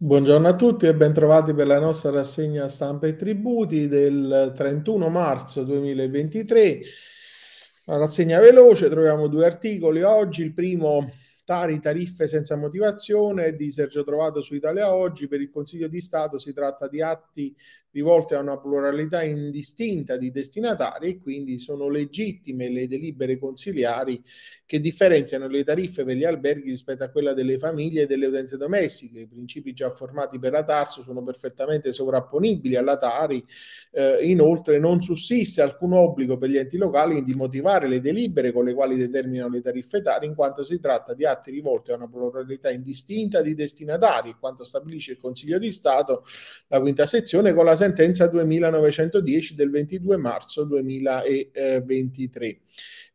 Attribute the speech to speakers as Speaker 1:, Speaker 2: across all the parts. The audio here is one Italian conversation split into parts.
Speaker 1: Buongiorno a tutti e bentrovati per la nostra rassegna stampa e tributi del 31 marzo 2023. La rassegna veloce, troviamo due articoli oggi. Il primo, Tari, tariffe senza motivazione, di Sergio Trovato su Italia Oggi. Per il Consiglio di Stato si tratta di atti rivolte a una pluralità indistinta di destinatari e quindi sono legittime le delibere consiliari che differenziano le tariffe per gli alberghi rispetto a quella delle famiglie e delle utenze domestiche. I principi già formati per la TARSO sono perfettamente sovrapponibili alla Tari. Eh, inoltre non sussiste alcun obbligo per gli enti locali di motivare le delibere con le quali determinano le tariffe Tari, in quanto si tratta di atti rivolti a una pluralità indistinta di destinatari, quanto stabilisce il Consiglio di Stato, la quinta sezione, con la sentenza 2910 del 22 marzo 2023.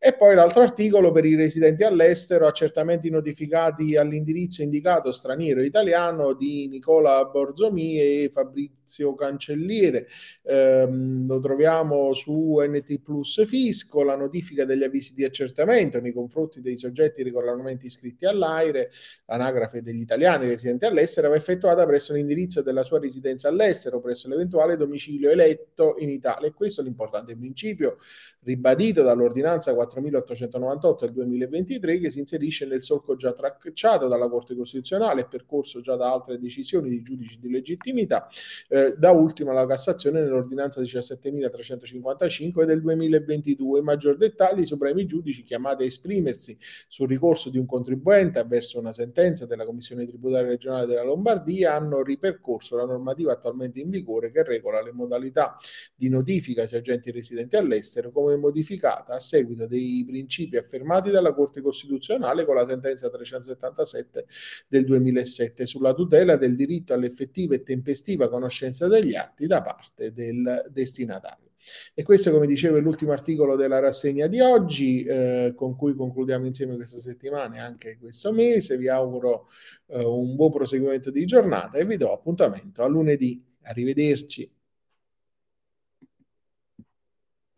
Speaker 1: E poi l'altro articolo per i residenti all'estero, accertamenti notificati all'indirizzo indicato straniero italiano di Nicola Borzomi e Fabrizio Cancelliere. Eh, lo troviamo su NT Plus Fisco, la notifica degli avvisi di accertamento nei confronti dei soggetti regolarmente iscritti all'AIRE, l'anagrafe degli italiani residenti all'estero, va effettuata presso l'indirizzo della sua residenza all'estero, presso l'eventuale domicilio eletto in Italia. E questo è l'importante principio ribadito dall'ordinanza 4 4898 del 2023 che si inserisce nel solco già tracciato dalla Corte Costituzionale e percorso già da altre decisioni di giudici di legittimità, eh, da ultima la Cassazione nell'ordinanza 17.355 del 2022. Maggior dettagli, i supremi giudici chiamati a esprimersi sul ricorso di un contribuente avverso una sentenza della Commissione tributaria regionale della Lombardia hanno ripercorso la normativa attualmente in vigore che regola le modalità di notifica ai agenti residenti all'estero come modificata a seguito dei principi affermati dalla Corte Costituzionale con la sentenza 377 del 2007 sulla tutela del diritto all'effettiva e tempestiva conoscenza degli atti da parte del destinatario. E questo, come dicevo, è l'ultimo articolo della rassegna di oggi, eh, con cui concludiamo insieme questa settimana e anche questo mese. Vi auguro eh, un buon proseguimento di giornata e vi do appuntamento a lunedì. Arrivederci.